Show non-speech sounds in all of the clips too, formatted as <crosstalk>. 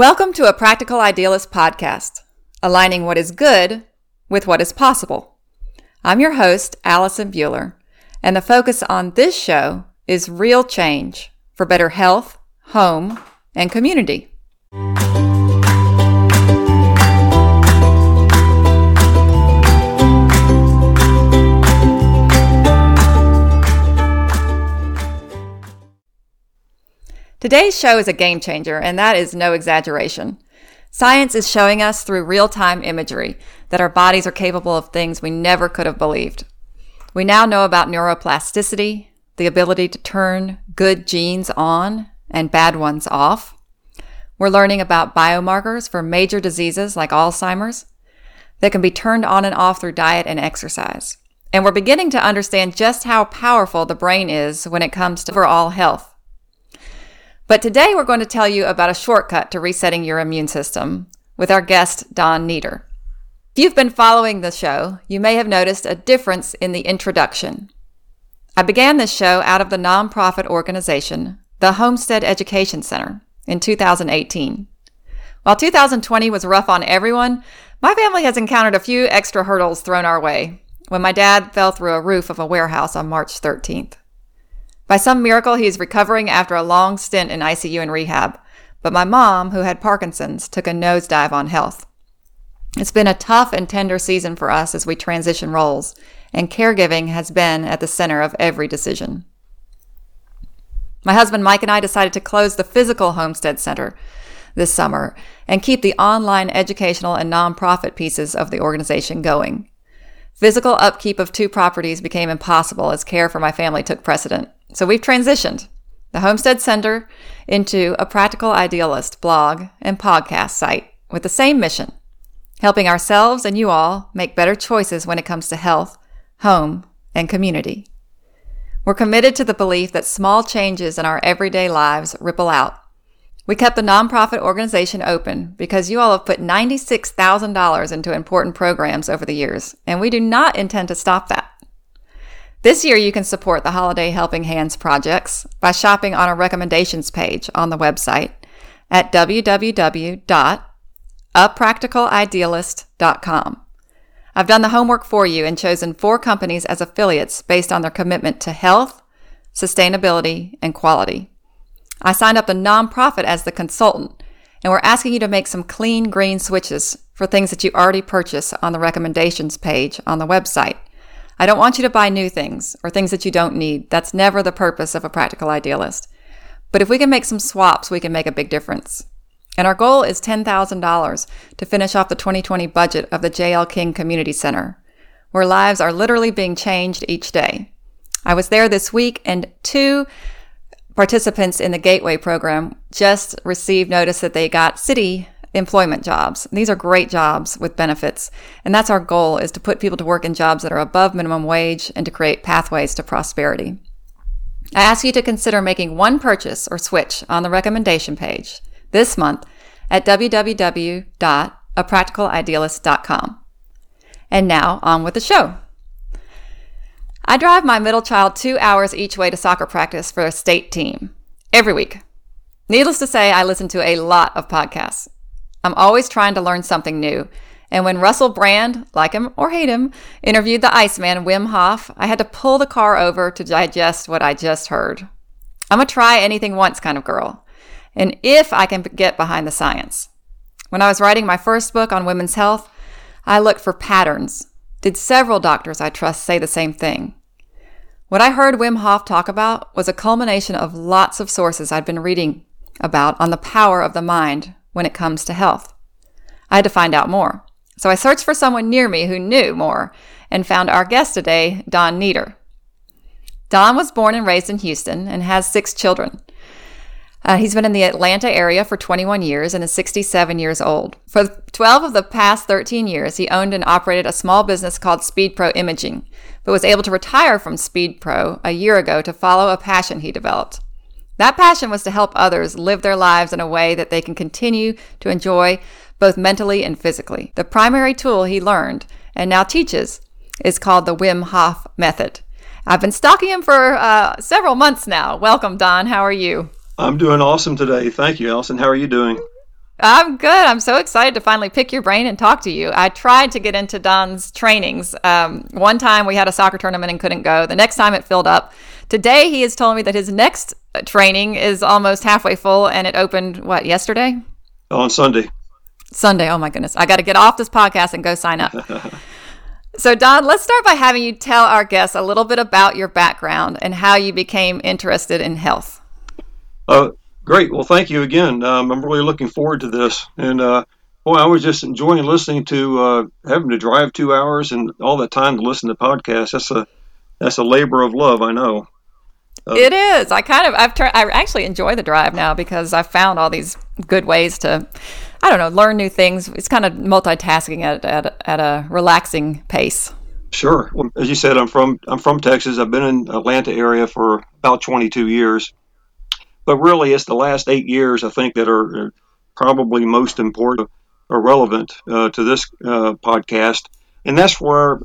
Welcome to a Practical Idealist podcast, aligning what is good with what is possible. I'm your host, Allison Bueller, and the focus on this show is real change for better health, home, and community. Today's show is a game changer, and that is no exaggeration. Science is showing us through real time imagery that our bodies are capable of things we never could have believed. We now know about neuroplasticity, the ability to turn good genes on and bad ones off. We're learning about biomarkers for major diseases like Alzheimer's that can be turned on and off through diet and exercise. And we're beginning to understand just how powerful the brain is when it comes to overall health. But today we're going to tell you about a shortcut to resetting your immune system with our guest, Don Nieder. If you've been following the show, you may have noticed a difference in the introduction. I began this show out of the nonprofit organization, the Homestead Education Center, in 2018. While 2020 was rough on everyone, my family has encountered a few extra hurdles thrown our way when my dad fell through a roof of a warehouse on March 13th. By some miracle, he is recovering after a long stint in ICU and rehab. But my mom, who had Parkinson's, took a nosedive on health. It's been a tough and tender season for us as we transition roles, and caregiving has been at the center of every decision. My husband Mike and I decided to close the physical Homestead Center this summer and keep the online educational and nonprofit pieces of the organization going. Physical upkeep of two properties became impossible as care for my family took precedent. So we've transitioned the Homestead Center into a practical idealist blog and podcast site with the same mission, helping ourselves and you all make better choices when it comes to health, home, and community. We're committed to the belief that small changes in our everyday lives ripple out. We kept the nonprofit organization open because you all have put $96,000 into important programs over the years, and we do not intend to stop that. This year, you can support the Holiday Helping Hands projects by shopping on a recommendations page on the website at www.apracticalidealist.com. I've done the homework for you and chosen four companies as affiliates based on their commitment to health, sustainability, and quality. I signed up a nonprofit as the consultant, and we're asking you to make some clean green switches for things that you already purchase on the recommendations page on the website. I don't want you to buy new things or things that you don't need. That's never the purpose of a practical idealist. But if we can make some swaps, we can make a big difference. And our goal is $10,000 to finish off the 2020 budget of the J.L. King Community Center, where lives are literally being changed each day. I was there this week and two participants in the Gateway program just received notice that they got city employment jobs. These are great jobs with benefits. And that's our goal is to put people to work in jobs that are above minimum wage and to create pathways to prosperity. I ask you to consider making one purchase or switch on the recommendation page this month at www.apracticalidealist.com. And now on with the show. I drive my middle child two hours each way to soccer practice for a state team every week. Needless to say, I listen to a lot of podcasts. I'm always trying to learn something new. And when Russell Brand, like him or hate him, interviewed the Iceman, Wim Hof, I had to pull the car over to digest what I just heard. I'm a try anything once kind of girl. And if I can get behind the science. When I was writing my first book on women's health, I looked for patterns. Did several doctors I trust say the same thing? What I heard Wim Hof talk about was a culmination of lots of sources I'd been reading about on the power of the mind when it comes to health. I had to find out more. So I searched for someone near me who knew more and found our guest today, Don Nieder. Don was born and raised in Houston and has six children. Uh, he's been in the Atlanta area for 21 years and is 67 years old. For 12 of the past 13 years, he owned and operated a small business called Speed Pro Imaging, but was able to retire from Speed Pro a year ago to follow a passion he developed. That passion was to help others live their lives in a way that they can continue to enjoy both mentally and physically. The primary tool he learned and now teaches is called the Wim Hof Method. I've been stalking him for uh, several months now. Welcome, Don. How are you? I'm doing awesome today. Thank you, Allison. How are you doing? I'm good. I'm so excited to finally pick your brain and talk to you. I tried to get into Don's trainings. Um, one time we had a soccer tournament and couldn't go. The next time it filled up. Today he has told me that his next training is almost halfway full and it opened, what, yesterday? On Sunday. Sunday. Oh my goodness. I got to get off this podcast and go sign up. <laughs> so, Don, let's start by having you tell our guests a little bit about your background and how you became interested in health. Uh, Great. Well, thank you again. Um, I'm really looking forward to this. And uh, boy, I was just enjoying listening to uh, having to drive two hours and all that time to listen to podcasts. That's a that's a labor of love. I know. Uh, it is. I kind of I've tried. I actually enjoy the drive now because I've found all these good ways to. I don't know, learn new things. It's kind of multitasking at, at, at a relaxing pace. Sure. Well, as you said, I'm from I'm from Texas. I've been in Atlanta area for about 22 years but really, it's the last eight years, I think, that are probably most important or relevant uh, to this uh, podcast. And that's where,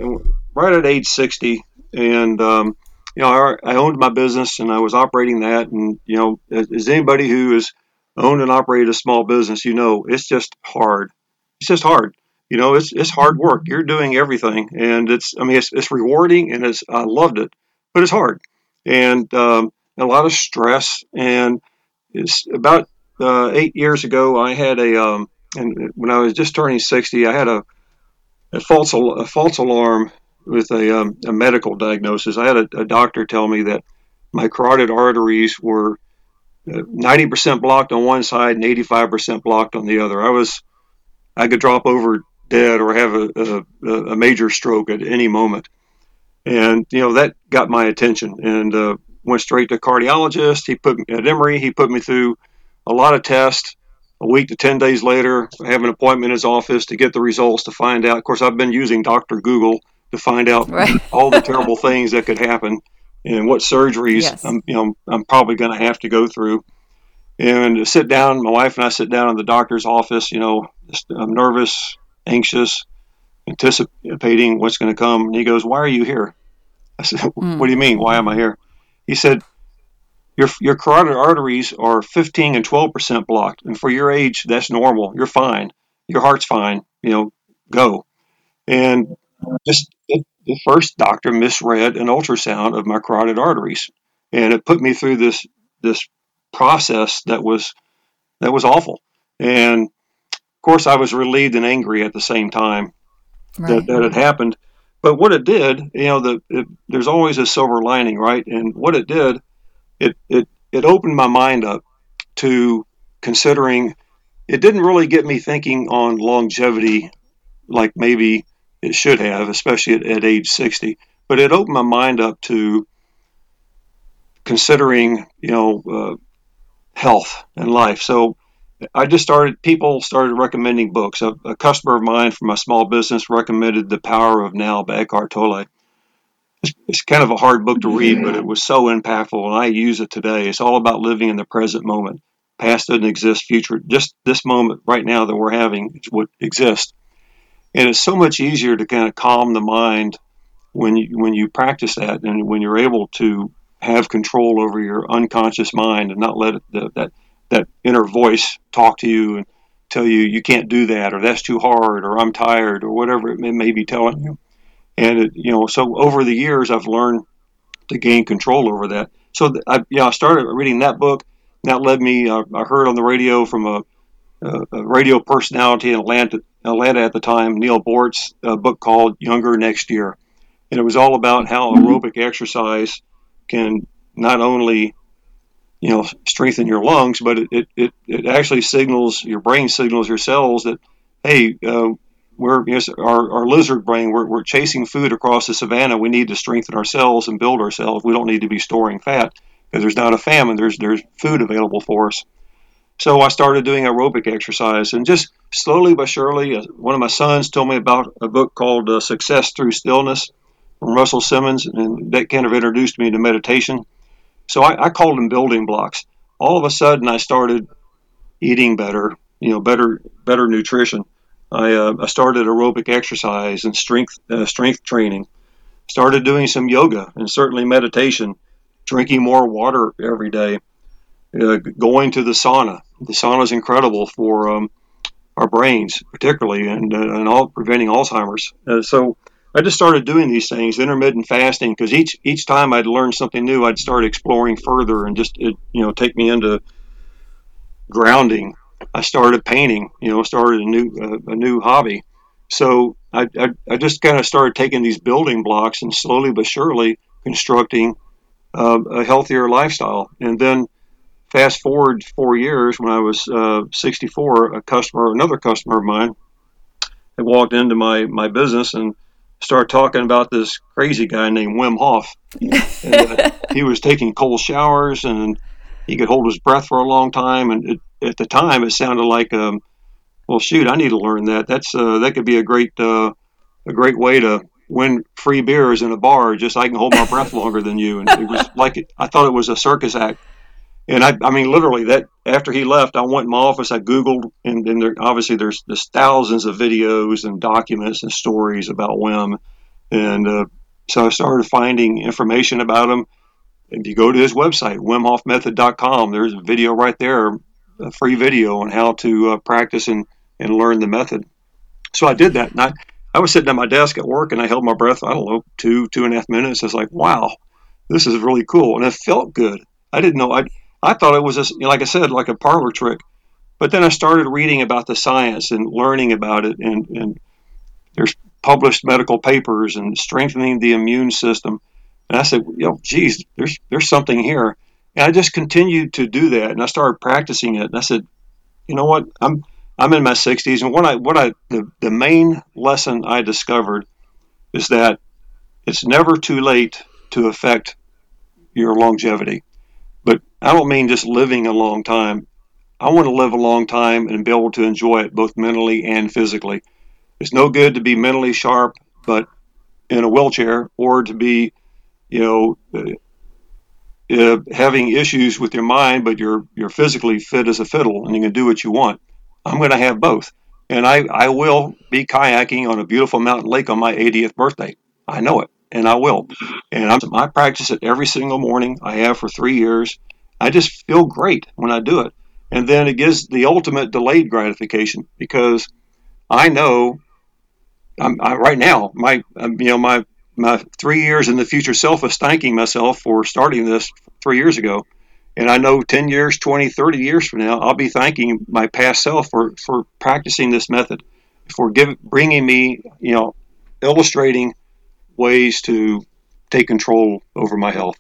right at age 60, and um, you know, I, I, owned my business and I was operating that. And you know, as, as anybody who has owned and operated a small business, you know, it's just hard. It's just hard. You know, it's it's hard work. You're doing everything, and it's I mean, it's, it's rewarding and it's I loved it, but it's hard. And um, a lot of stress. And it's about uh, eight years ago, I had a, um, and when I was just turning 60, I had a, a false a false alarm with a, um, a medical diagnosis. I had a, a, doctor tell me that my carotid arteries were 90% uh, blocked on one side and 85% blocked on the other. I was I could drop over dead or have a, a, a major stroke at any moment. And you know that got my attention. And uh, went straight to a cardiologist. He put me at Emory. He put me through a lot of tests. A week to 10 days later, I have an appointment in his office to get the results to find out. Of course, I've been using Dr. Google to find out right. <laughs> all the terrible things that could happen and what surgeries yes. I'm, you know, I'm probably going to have to go through. And sit down, my wife and I sit down in the doctor's office. You know, I'm nervous, anxious, anticipating what's going to come. And he goes, "Why are you here?" I said, <laughs> mm. "What do you mean? Why am I here?" He said, your, your carotid arteries are 15 and 12 percent blocked, and for your age, that's normal. You're fine. Your heart's fine. You know, go. And just the first doctor misread an ultrasound of my carotid arteries, and it put me through this this process that was that was awful. And of course, I was relieved and angry at the same time right. that that had happened. But what it did, you know, the it, there's always a silver lining, right? And what it did, it it it opened my mind up to considering. It didn't really get me thinking on longevity like maybe it should have, especially at, at age 60. But it opened my mind up to considering, you know, uh, health and life. So I just started, people started recommending books. A, a, customer of mine from my small business recommended The Power of Now by Eckhart Tolle. It's, it's, kind of a hard book to read, but it was so impactful, and I use it today. It's all about living in the present moment. Past doesn't exist, future, just this moment right now that we're having is what exists. And it's so much easier to kind of calm the mind when you, when you practice that and when you're able to have control over your unconscious mind and not let it, the, that that inner voice talk to you and tell you you can't do that or that's too hard or I'm tired or whatever it may, may be telling you. And it, you know, so over the years I've learned to gain control over that. So I, you know, I started reading that book. That led me. Uh, I heard on the radio from a, radio personality in Atlanta, Atlanta at the time, Neal Boortz, a book called Younger Next Year, and it was all about how aerobic exercise can not only you know strengthen your lungs, but it, it, it actually signals your brain signals your cells that hey uh, we're know, our, our lizard brain we're, we're chasing food across the savannah. We need to strengthen our cells and build ourselves. We don't need to be storing fat because there's not a famine. There's there's food available for us. So I started doing aerobic exercise, and just slowly but surely, uh, one of my sons told me about a book called uh, Success Through Stillness from Russell Simmons, and that kind of introduced me to meditation. So I, I called them building blocks. All of a sudden, I started eating better, you know, better better nutrition. I, uh, I started aerobic exercise and strength uh, strength training. Started doing some yoga and certainly meditation. Drinking more water every day. Uh, going to the sauna. The sauna is incredible for um, our brains, particularly, and uh, and all preventing Alzheimer's. Uh, so I just started doing these things, intermittent fasting, because each each time I'd learn something new, I'd start exploring further, and just it, you know take me into grounding. I started painting, you know, started a new uh, a new hobby. So I, I, I just kind of started taking these building blocks and slowly but surely constructing a healthier lifestyle. And then fast forward four years when I was uh, 64, a customer, another customer of mine, had walked into my, my business and started talking about this crazy guy named Wim Hof. and, uh, <laughs> he was taking cold showers and he could hold his breath for a long time. And it, at the time, it sounded like, um, well, shoot, I need to learn that. That's uh, that could be a great uh, a great way to win free beers in a bar. Just I can hold my breath <laughs> longer than you. And it was like I thought it was a circus act. And I, I mean, literally, that after he left, I went in my office. I Googled, and, and there, obviously, there's there's thousands of videos and documents and stories about Wim, and uh, so I started finding information about him. If you go to his website, WimHofMethod.com, there's a video right there, a free video on how to uh, practice and, and learn the method. So I did that, and I, I was sitting at my desk at work, and I held my breath. I don't know, two two and a half minutes. I was like, wow, this is really cool, and it felt good. I didn't know I I thought it was, a, like I said, like a parlor trick. But then I started reading about the science and learning about it, and, and there's published medical papers and strengthening the immune system. And I said, you know, geez, there's there's something here. And I just continued to do that, and I started practicing it. And I said, you know what, I'm I'm in my 60s, and what I what I the, the main lesson I discovered is that it's never too late to affect your longevity. I don't mean just living a long time. I want to live a long time and be able to enjoy it both mentally and physically. It's no good to be mentally sharp, but in a wheelchair, or to be, you know, uh, uh, having issues with your mind, but you're you're physically fit as a fiddle and you can do what you want. I'm going to have both, and I I will be kayaking on a beautiful mountain lake on my 80th birthday. I know it and I will. And I'm, I practice it every single morning. I have for three years. I just feel great when I do it. And then it gives the ultimate delayed gratification because I know I'm, I, right now my um, you know my my three years in the future self is thanking myself for starting this three years ago. And I know 10 years, 20, 30 years from now, I'll be thanking my past self for, for practicing this method, for bringing me, you know, illustrating ways to take control over my health.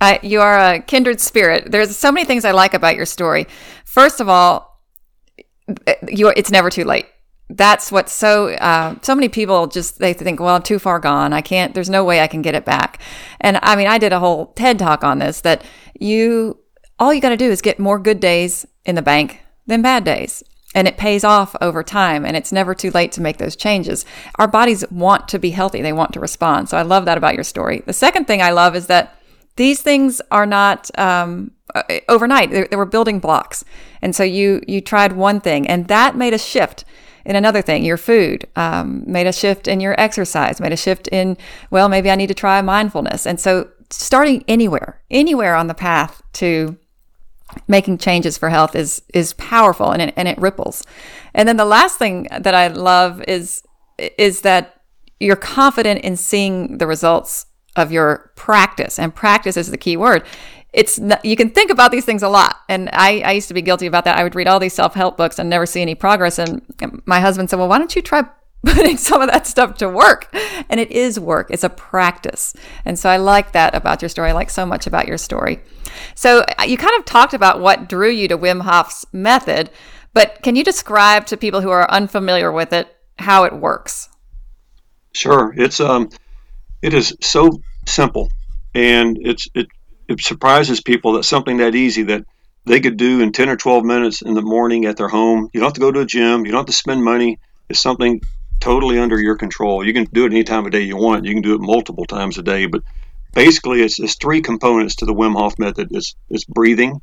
Uh, you are a kindred spirit. There's so many things I like about your story. First of all, you it's never too late. That's what so uh, so many people just they think, well, I'm too far gone. I can't. There's no way I can get it back. And I mean, I did a whole TED talk on this. That you all you got to do is get more good days in the bank than bad days and it pays off over time and it's never too late to make those changes our bodies want to be healthy they want to respond so i love that about your story the second thing i love is that these things are not um, uh, overnight. They, were building blocks. And so you you tried one thing and that made a shift in another thing. Your food um, made a shift in your exercise made a shift in well maybe i need to try mindfulness. And so starting anywhere anywhere on the path to making changes for health is is powerful and it, and it ripples. And then the last thing that I love is is that you're confident in seeing the results of your practice, and practice is the key word. It's you can think about these things a lot, and I, I used to be guilty about that. I would read all these self help books and never see any progress. And my husband said, "Well, why don't you try <laughs> putting some of that stuff to work. And it is work, it's a practice. And so I like that about your story. I like so much about your story. So uh, you kind of talked about what drew you to Wim Hof's method, but can you describe to people who are unfamiliar with it how it works? Sure. It's um it is so simple and it's it it surprises people that something that easy that they could do in 10 or 12 minutes in the morning at their home. You don't have to go to a gym, you don't have to spend money. It's something totally under your control. You can do it any time of day you want. You can do it multiple times a day, but basically it's, it's three components to the Wim Hof method. It's, it's breathing,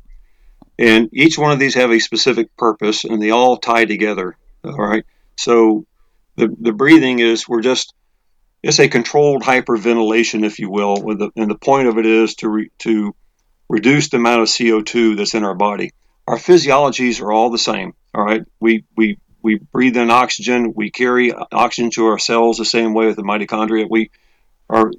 and each one of these have a specific purpose, and they all tie together. All right. So the, the breathing is we're just it's a controlled hyperventilation, if you will, the, and the point of it is to re, to reduce the amount of CO2 that's in our body. Our physiologies are all the same. All right. We we we breathe in oxygen. We carry oxygen to our cells the same way with the mitochondria. We our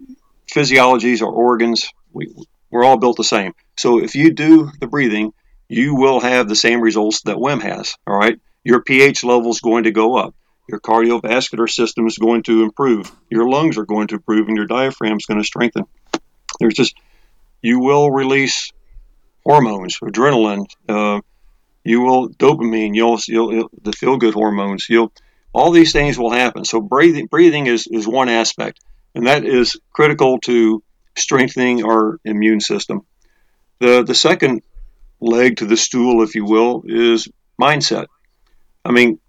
physiologies, our organs, we, we're all built the same. So if you do the breathing, you will have the same results that Wim has. All right. Your pH level is going to go up. Your cardiovascular system is going to improve. Your lungs are going to improve, and your diaphragm is going to strengthen. There's just you will release hormones, adrenaline. Uh, you will dopamine. You'll, you'll, you'll the feel good hormones. You'll all these things will happen. So breathing breathing is is one aspect, and that is critical to strengthening our immune system. The the second leg to the stool, if you will, is mindset. I mean,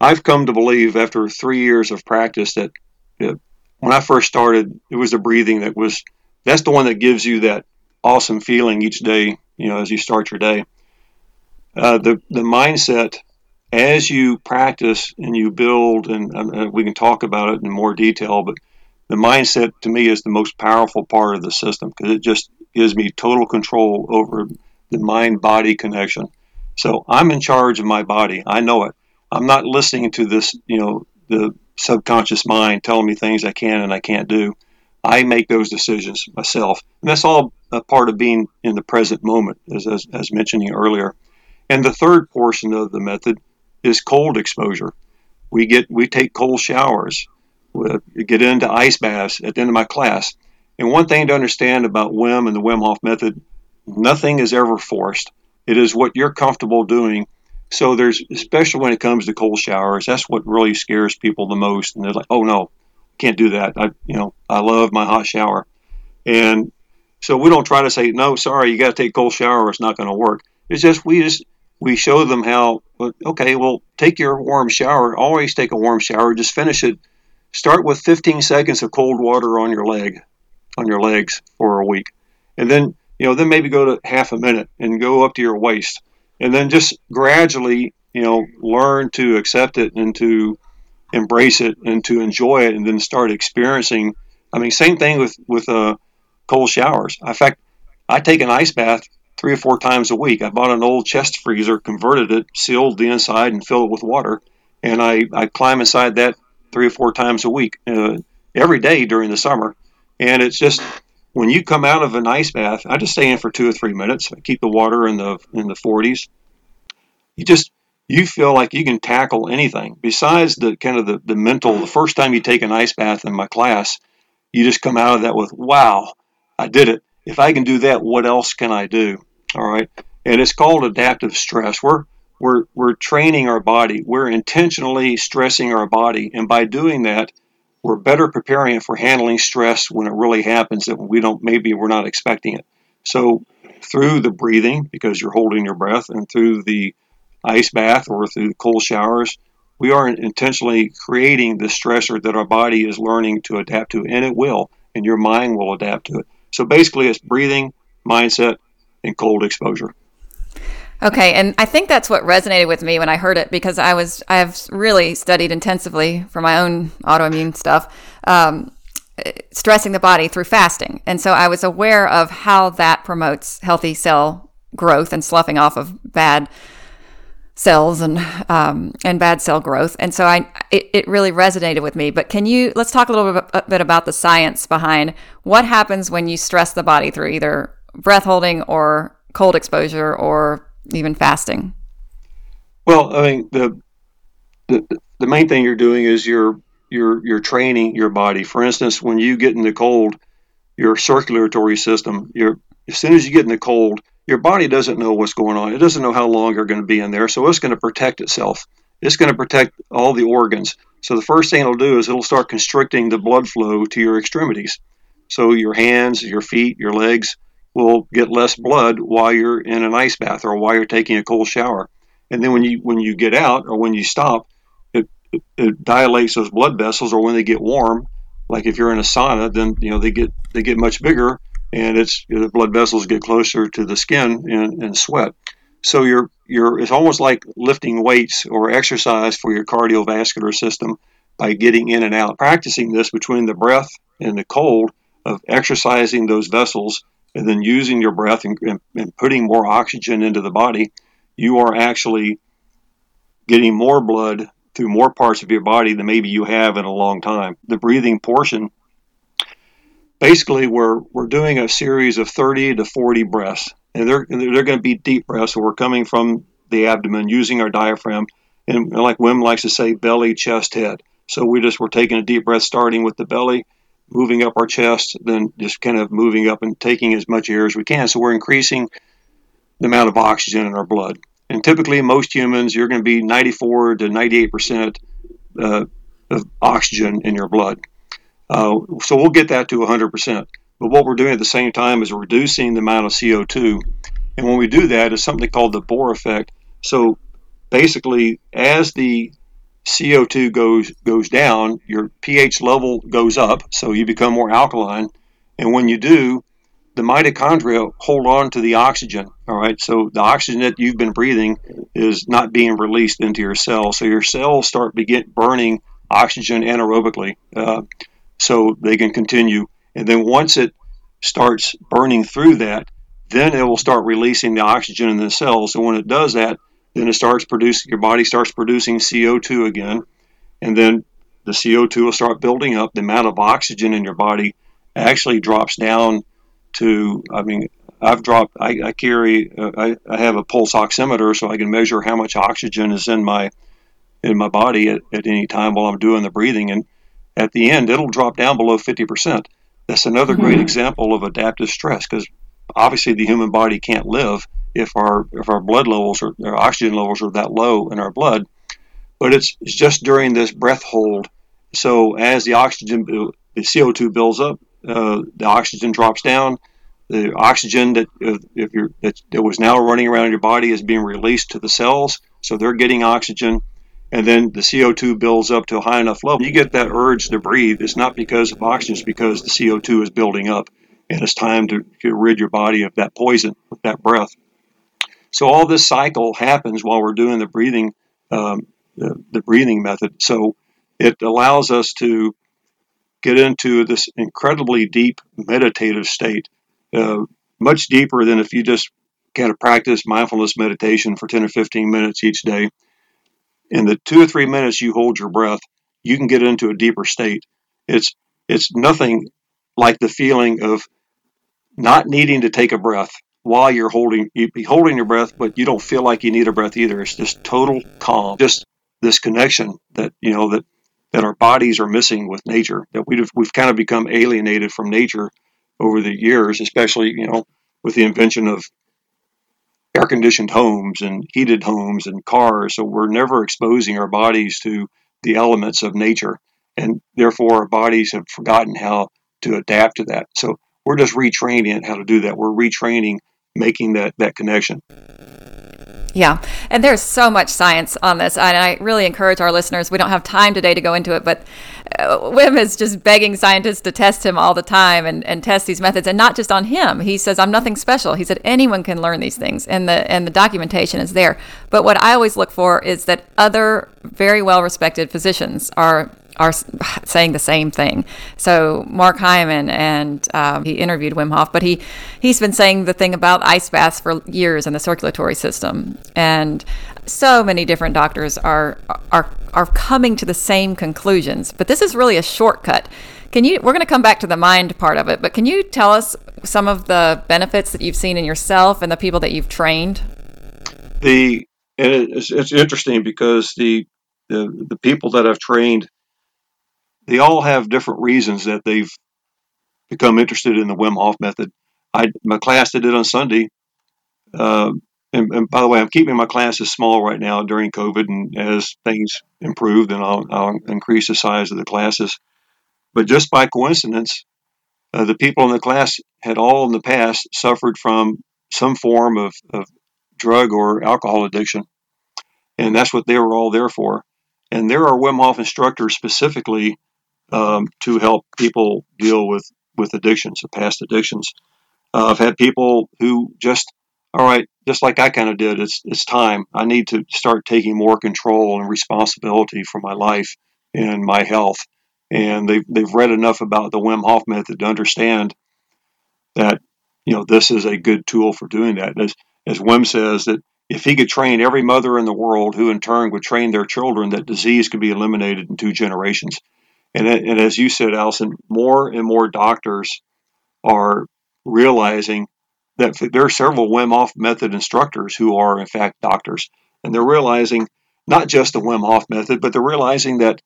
I've come to believe after three years of practice that, that when I first started, it was the breathing that was that's the one that gives you that awesome feeling each day, you know, as you start your day. Uh, the the mindset as you practice and you build, and uh, we can talk about it in more detail, but the mindset to me is the most powerful part of the system because it just gives me total control over the mind body connection. So I'm in charge of my body. I know it. I'm not listening to this, you know, the subconscious mind telling me things I can and I can't do. I make those decisions myself. And that's all a part of being in the present moment, as, as, as mentioning earlier. And the third portion of the method is cold exposure. We get we take cold showers, we get into ice baths at the end of my class. And one thing to understand about Wim and the Wim Hof method, nothing is ever forced. It is what you're comfortable doing so there's, especially when it comes to cold showers, that's what really scares people the most. And they're like, oh no, can't do that. I, you know, I love my hot shower. And so we don't try to say, no, sorry, you got to take cold shower. It's not going to work. It's just, we just, we show them how, okay, well, take your warm shower. Always take a warm shower. Just finish it. Start with 15 seconds of cold water on your leg, on your legs for a week. And then, you know, then maybe go to half a minute and go up to your waist and then just gradually, you know, learn to accept it and to embrace it and to enjoy it, and then start experiencing. I mean, same thing with with uh, cold showers. In fact, I take an ice bath three or four times a week. I bought an old chest freezer, converted it, sealed the inside, and filled it with water, and I I climb inside that three or four times a week, uh, every day during the summer, and it's just when you come out of an ice bath, I just stay in for two or three minutes. I keep the water in the in the 40s. You just you feel like you can tackle anything besides the kind of the, the mental. The first time you take an ice bath in my class, you just come out of that with, "Wow, I did it! If I can do that, what else can I do?" All right, and it's called adaptive stress. We're we're we're training our body. We're intentionally stressing our body, and by doing that, we're better preparing for handling stress when it really happens that we don't maybe we're not expecting it. So through the breathing, because you're holding your breath, and through the ice bath or through the cold showers, we are intentionally creating the stressor that our body is learning to adapt to, and it will, and your mind will adapt to it. So basically, it's breathing, mindset, and cold exposure. Okay, and I think that's what resonated with me when I heard it because I was I have really studied intensively for my own autoimmune stuff, um, stressing the body through fasting, and so I was aware of how that promotes healthy cell growth and sloughing off of bad cells and um, and bad cell growth, and so I it, it really resonated with me. But can you let's talk a little bit, bit about the science behind what happens when you stress the body through either breath holding or cold exposure or even fasting? Well, I mean the the the main thing you're doing is you're you're you're training your body. For instance, when you get in the cold, your circulatory system, your as soon as you get in the cold, your body doesn't know what's going on. It doesn't know how long you're going to be in there, so it's going to protect itself. It's going to protect all the organs. So the first thing it'll do is it'll start constricting the blood flow to your extremities. So your hands, your feet, your legs, will get less blood while you're in an ice bath or while you're taking a cold shower. And then when you when you get out or when you stop, it, it, it dilates those blood vessels. Or when they get warm, like if you're in a sauna, then you know they get they get much bigger, and it's the blood vessels get closer to the skin and, and sweat. So you're you're it's almost like lifting weights or exercise for your cardiovascular system by getting in and out. Practicing this between the breath and the cold of exercising those vessels and then using your breath and, and, and putting more oxygen into the body, you are actually getting more blood through more parts of your body than maybe you have in a long time. The breathing portion, basically, we're, we're doing a series of 30 to 40 breaths. And they're, they're going to be deep breaths. So we're coming from the abdomen using our diaphragm. And like Wim likes to say, belly, chest, head. So we just we're taking a deep breath, starting with the belly, moving up our chest, then just kind of moving up and taking as much air as we can. So we're increasing the amount of oxygen in our blood. And typically, most humans, you're going to be 94 to 98 percent uh, of oxygen in your blood. Uh, so we'll get that to 100 percent. But what we're doing at the same time is reducing the amount of CO2. And when we do that, it's something called the Bohr effect. So basically, as the CO2 goes goes down, your pH level goes up, so you become more alkaline. And when you do, the mitochondria hold on to the oxygen. All right, so the oxygen that you've been breathing is not being released into your cells. So your cells start begin burning oxygen anaerobically, uh, so they can continue. And then once it starts burning through that, then it will start releasing the oxygen in the cells. And when it does that, then it starts producing. Your body starts producing CO2 again, and then the CO2 will start building up. The amount of oxygen in your body actually drops down to, I mean, I've dropped, I, I carry, uh, I, I, have a pulse oximeter so I can measure how much oxygen is in my, in my body at, at any time while I'm doing the breathing. And at the end, it'll drop down below 50%. That's another mm-hmm. great example of adaptive stress because obviously the human body can't live if our if our blood levels or oxygen levels are that low in our blood. But it's, it's just during this breath hold. So as the oxygen, the CO2 builds up, uh, the oxygen drops down. The oxygen that uh, if you're that, that was now running around your body is being released to the cells, so they're getting oxygen, and then the CO2 builds up to a high enough level. You get that urge to breathe. It's not because of oxygen; it's because the CO2 is building up, and it's time to, to rid your body of that poison with that breath. So all this cycle happens while we're doing the breathing, um, the, the breathing method. So it allows us to get into this incredibly deep meditative state, uh, much deeper than if you just kind of practice mindfulness meditation for 10 or 15 minutes each day. In the two or three minutes you hold your breath, you can get into a deeper state. It's it's nothing like the feeling of not needing to take a breath while you're holding you be holding your breath, but you don't feel like you need a breath either. It's just total calm, just this connection that you know that that our bodies are missing with nature. That we've we've kind of become alienated from nature over the years, especially you know with the invention of air conditioned homes and heated homes and cars. So we're never exposing our bodies to the elements of nature, and therefore our bodies have forgotten how to adapt to that. So we're just retraining how to do that. We're retraining making that that connection. Yeah, and there's so much science on this, and I really encourage our listeners. We don't have time today to go into it, but uh, Wim is just begging scientists to test him all the time and, and test these methods, and not just on him. He says, "I'm nothing special." He said, "Anyone can learn these things," and the and the documentation is there. But what I always look for is that other very well respected physicians are are <sighs> saying the same thing. So Mark Hyman and um, he interviewed Wim Hof, but he he's been saying the thing about ice baths for years in the circulatory system, and so many different doctors are are are coming to the same conclusions. But this is really a shortcut. Can you? We're going to come back to the mind part of it, but can you tell us some of the benefits that you've seen in yourself and the people that you've trained? The and it's, it's interesting because the, the the people that I've trained they all have different reasons that they've become interested in the Wim Hof method. I my class I did on Sunday, uh, and, and, by the way, I'm keeping my classes small right now during COVID, and as things improve, then I'll, I'll increase the size of the classes. But just by coincidence, uh, the people in the class had all in the past suffered from some form of, of drug or alcohol addiction, and that's what they were all there for. And there are Wim Hof instructors specifically um, to help people deal with with addictions, past addictions. Uh, I've had people who just, all right, just like I kind of did. It's it's time. I need to start taking more control and responsibility for my life and my health. And they've they've read enough about the Wim Hof method to understand that you know this is a good tool for doing that. As as Wim says that if he could train every mother in the world, who in turn would train their children, that disease could be eliminated in two generations. And, and as you said, Allison, more and more doctors are realizing that there are several Wim Hof method instructors who are, in fact, doctors. And they're realizing not just the Wim Hof method, but they're realizing that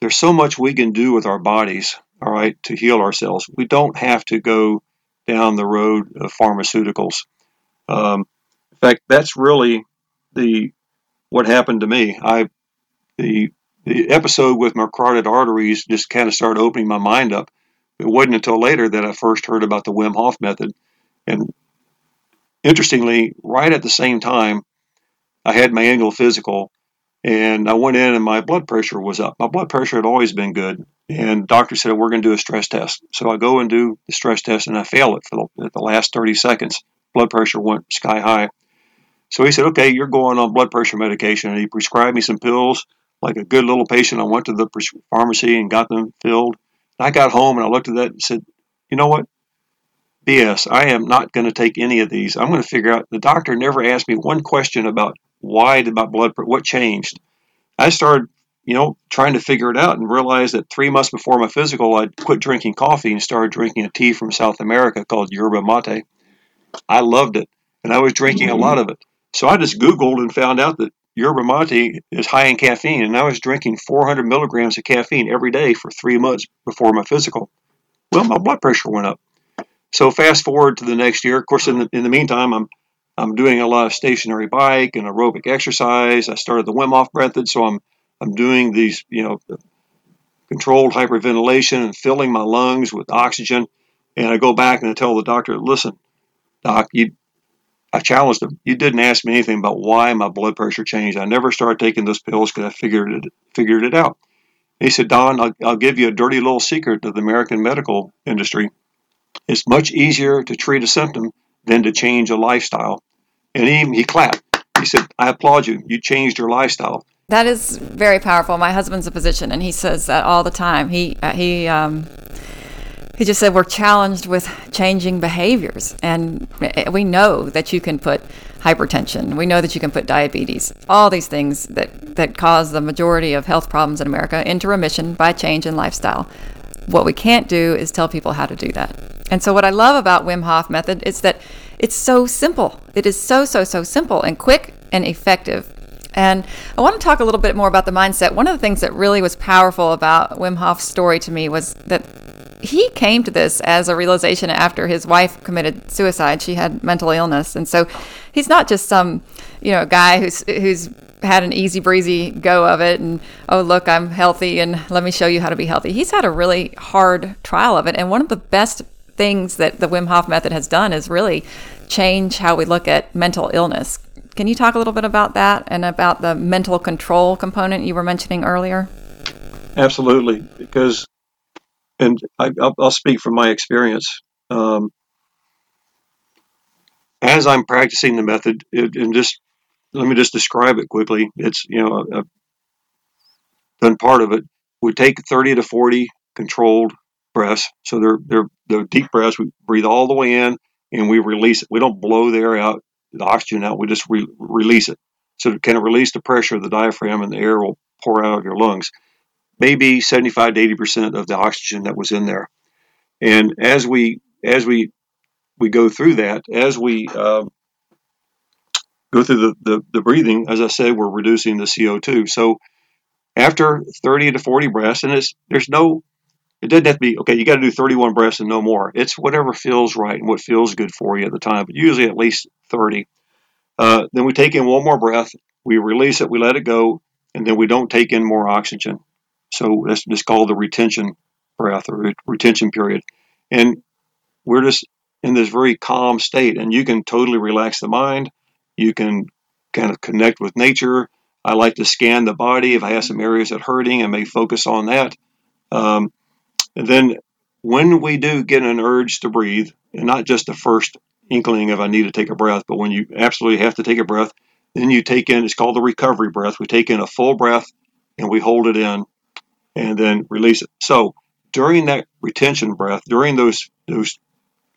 there's so much we can do with our bodies, all right, to heal ourselves. We don't have to go down the road of pharmaceuticals. Um, in fact, that's really the what happened to me. I the the episode with my carotid arteries just kind of started opening my mind up. It wasn't until later that I first heard about the Wim Hof method. And interestingly, right at the same time, I had my annual physical and I went in and my blood pressure was up. My blood pressure had always been good. And doctor said, we're going to do a stress test. So I go and do the stress test and I fail it for the, the last 30 seconds. Blood pressure went sky high. So he said, okay, you're going on blood pressure medication. And he prescribed me some pills. Like a good little patient, I went to the pharmacy and got them filled. I got home and I looked at that and said, you know what? BS. I am not going to take any of these. I'm going to figure out. The doctor never asked me one question about why did my blood, pressure what changed. I started, you know, trying to figure it out and realized that three months before my physical, I quit drinking coffee and started drinking a tea from South America called yerba mate. I loved it, and I was drinking a lot of it. So I just Googled and found out that yerba mate is high in caffeine, and I was drinking 400 milligrams of caffeine every day for three months before my physical. Well, my blood pressure went up. So fast forward to the next year. Of course, in the, in the meantime, I'm I'm doing a lot of stationary bike and aerobic exercise. I started the Wim Hof method, so I'm I'm doing these you know controlled hyperventilation and filling my lungs with oxygen. And I go back and I tell the doctor, listen, doc, you I challenged him. You didn't ask me anything about why my blood pressure changed. I never started taking those pills because I figured it figured it out. he said, Don, I'll, I'll give you a dirty little secret of the American medical industry. It's much easier to treat a symptom than to change a lifestyle. And he, he clapped. He said, I applaud you. You changed your lifestyle. That is very powerful. My husband's a physician, and he says that all the time. He he um, he just said we're challenged with changing behaviors. And eh, we know that you can put hypertension. We know that you can put diabetes. All these things that, that cause the majority of health problems in america into remission by change in lifestyle. What we can't do is tell people how to do that. And so what i love about wim hof method is that it's so simple. It is so so so simple and quick and effective. And I want to talk a little bit more about the mindset. One of the things that really was powerful about Wim Hof's story to me was that he came to this as a realization after his wife committed suicide. She had mental illness, and so he's not just some, you know, guy who's who's had an easy breezy go of it and oh look i'm healthy and let me show you how to be healthy. He's had a really hard trial of it. And one of the best things that the wim hof method has done is really change how we look at mental illness. Can you talk a little bit about that and about the mental control component you were mentioning earlier? Absolutely. Because and I, will speak from my experience. Um, as I'm practicing the method, it, and just let me just describe it quickly. It's you know I've done part of it. We take 30 to 40 controlled breaths, so they're they're the deep breaths. We breathe all the way in and we release it. We don't blow the air out, the oxygen out. We just re- release it. So it can release the pressure of the diaphragm, and the air will pour out of your lungs maybe 75 to 80 percent of the oxygen that was in there. And as we as we we go through that, as we uh, go through the, the, the breathing, as I said, we're reducing the CO2. So after 30 to 40 breaths, and it's there's no it doesn't have to be okay. You got to do 31 breaths and no more. It's whatever feels right and what feels good for you at the time, but usually at least 30. Uh, then we take in one more breath, we release it, we let it go, and then we don't take in more oxygen. So that's just called the retention breath or retention period. And we're just in this very calm state, and you can totally relax the mind. You can kind of connect with nature. I like to scan the body. If I have some areas that are hurting, I may focus on that. Um, and then when we do get an urge to breathe, and not just the first inkling of I need to take a breath, but when you absolutely have to take a breath, then you take in, it's called the recovery breath. We take in a full breath and we hold it in and then release it. So during that retention breath, during those those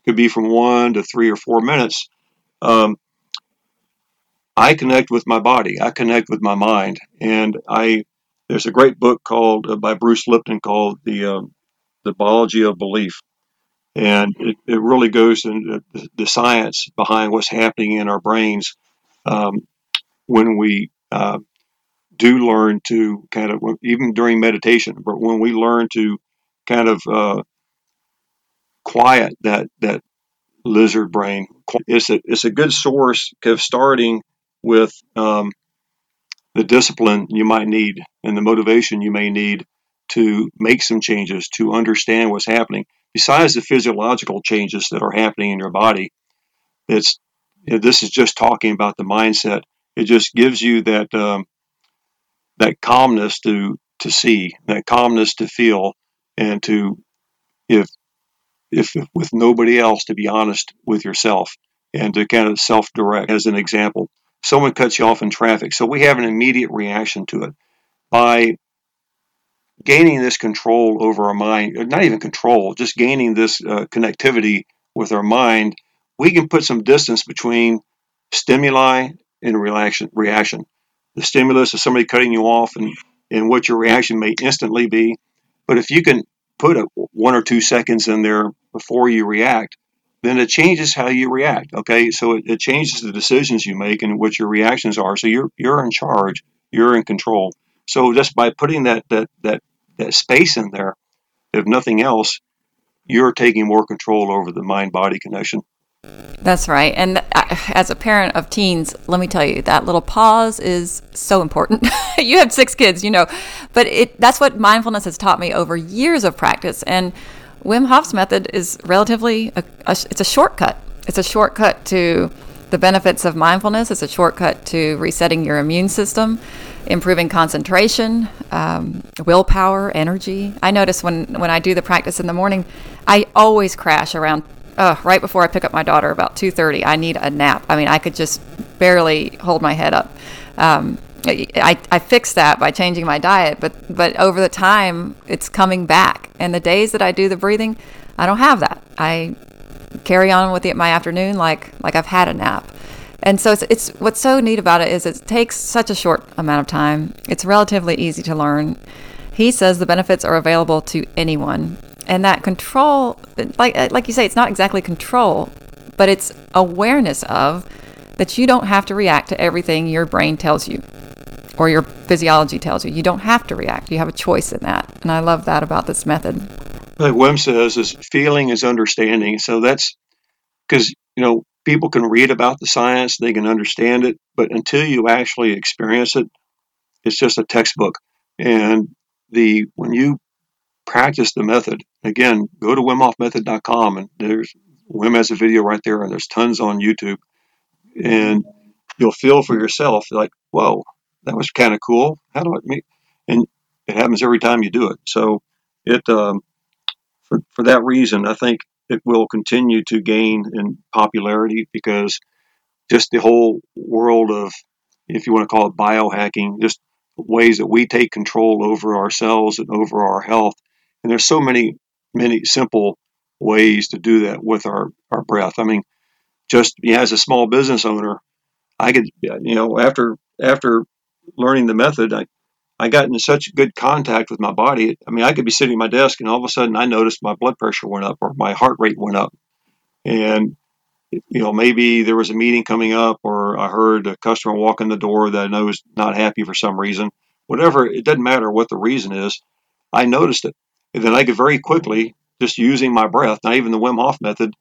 could be from one to three or four minutes, um, I connect with my body. I connect with my mind, and I. There's a great book called uh, by Bruce Lipton called the um, the biology of belief, and it, it really goes into the, the science behind what's happening in our brains um, when we uh, do learn to kind of even during meditation, but when we learn to kind of uh, quiet that that lizard brain. It's a it's a good source of starting with um, the discipline you might need and the motivation you may need to make some changes to understand what's happening. Besides the physiological changes that are happening in your body, it's this is just talking about the mindset. It just gives you that um, that calmness to to see, that calmness to feel, and to if if with nobody else to be honest with yourself and to kind of self-direct. As an example someone cuts you off in traffic so we have an immediate reaction to it. By gaining this control over our mind not even control just gaining this uh, connectivity with our mind we can put some distance between stimuli and reaction reaction the stimulus of somebody cutting you off and and what your reaction may instantly be but if you can put a one or two seconds in there before you react, then it changes how you react. Okay, so it, it changes the decisions you make and what your reactions are. So you're you're in charge, you're in control. So just by putting that that that that space in there, if nothing else, you're taking more control over the mind body connection. That's right. And as a parent of teens, let me tell you that little pause is so important. <laughs> you have six kids, you know, but it that's what mindfulness has taught me over years of practice. And Wim Hof's method is relatively a, a, it's a shortcut. It's a shortcut to the benefits of mindfulness. It's a shortcut to resetting your immune system, improving concentration, um, willpower, energy. I notice when when I do the practice in the morning, I always crash around uh, right before I pick up my daughter about 2:30. I need a nap. I mean, I could just barely hold my head up. Um, I, I fixed that by changing my diet, but but over the time it's coming back. And the days that I do the breathing, I don't have that. I carry on with it my afternoon like like I've had a nap. And so it's, it's what's so neat about it is it takes such a short amount of time. It's relatively easy to learn. He says the benefits are available to anyone and that control like uh, like you say it's not exactly control but it's awareness of that you don't have to react to everything your brain tells you or your physiology tells you. You don't have to react. You have a choice in that. And i love that about this method. Like wim says is feeling is understanding. So that's because you know people can read about the science they can understand it but until you actually experience it it's just a textbook. And the when you practice the method. Again, go to WimHofMethod.com and there's Wim has a video right there, and there's tons on YouTube, and you'll feel for yourself like, whoa, that was kind of cool. How do I meet? And it happens every time you do it. So it um, for for that reason, I think it will continue to gain in popularity because just the whole world of, if you want to call it biohacking, just ways that we take control over ourselves and over our health and there's so many, many simple ways to do that with our, our breath. I mean, just yeah, as a small business owner, I could, you know, after after learning the method, I, I got in such good contact with my body. I mean, I could be sitting at my desk and all of a sudden I noticed my blood pressure went up or my heart rate went up. And, you know, maybe there was a meeting coming up or I heard a customer walk in the door that I know is not happy for some reason. Whatever, it doesn't matter what the reason is. I noticed it. And then I could very quickly, just using my breath, not even the Wim Hof method,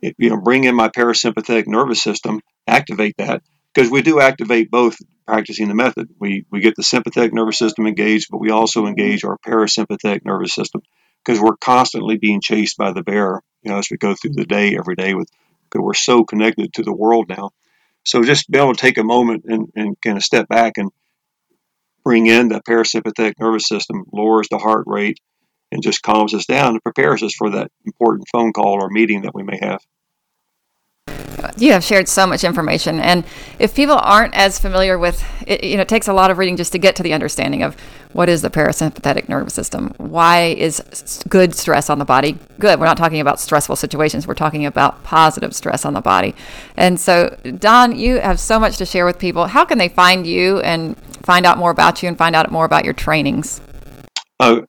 it, you know, bring in my parasympathetic nervous system, activate that because we do activate both practicing the method. We we get the sympathetic nervous system engaged, but we also engage our parasympathetic nervous system because we're constantly being chased by the bear, you know, as we go through the day every day with because we're so connected to the world now. So just be able to take a moment and, and kind of step back and bring in the parasympathetic nervous system, lowers the heart rate, and just calms us down and prepares us for that important phone call or meeting that we may have. you have shared so much information and if people aren't as familiar with it you know it takes a lot of reading just to get to the understanding of what is the parasympathetic nervous system. Why is good stress on the body? Good we're not talking about stressful situations we're talking about positive stress on the body. And so don you have so much to share with people. How can they find you and find out more about you and find out more about your trainings? Uh,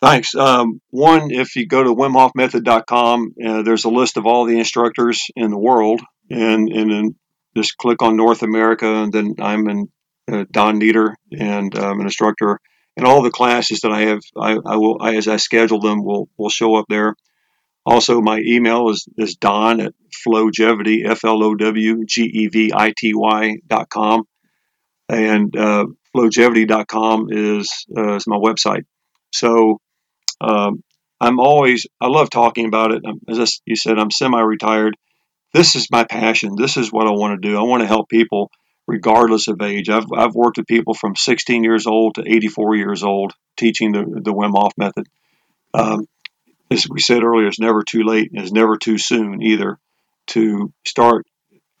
Thanks. Um, one, if you go to WimHofMethod.com, uh, there's a list of all the instructors in the world, and and then just click on North America, and then I'm in uh, Don Nieder, and I'm um, an instructor, and all the classes that I have, I, I will I, as I schedule them, will will show up there. Also, my email is is Don at Flowgevity F L O W G E V I T Y dot com, and uh, Flowgevity.com is uh, is my website. So um, I'm always, I love talking about it. As you said, I'm semi retired. This is my passion. This is what I want to do. I want to help people regardless of age. I've, I've worked with people from 16 years old to 84 years old teaching the, the Wim Hof method. Um, as we said earlier, it's never too late and it's never too soon either to start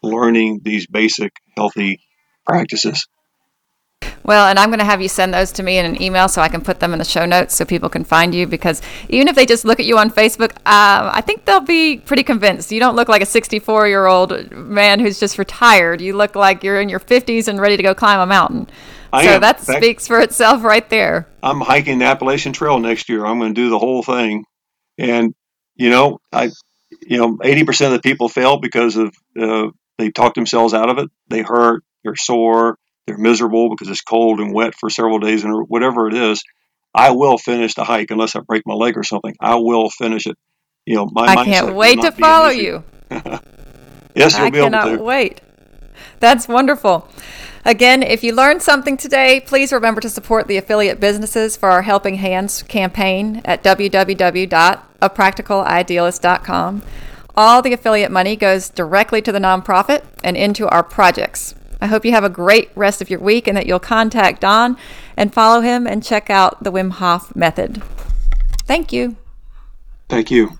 learning these basic healthy practices. Well, and I'm going to have you send those to me in an email so I can put them in the show notes so people can find you. Because even if they just look at you on Facebook, uh, I think they'll be pretty convinced. You don't look like a 64 year old man who's just retired. You look like you're in your 50s and ready to go climb a mountain. I so am. that fact, speaks for itself right there. I'm hiking the Appalachian Trail next year. I'm going to do the whole thing, and you know, I, you know, 80% of the people fail because of uh, they talk themselves out of it. They hurt, they're sore, they're miserable because it's cold and wet for several days and whatever it is, I will finish the hike unless I break my leg or something. I will finish it. You know, my I can't wait to follow you. <laughs> yes, you'll I be able to. I cannot wait. That's wonderful. Again, if you learned something today, please remember to support the affiliate businesses for our Helping Hands campaign at www.apracticalidealist.com. All the affiliate money goes directly to the nonprofit and into our projects. I hope you have a great rest of your week and that you'll contact Don and follow him and check out the Wim Hof method. Thank you. Thank you.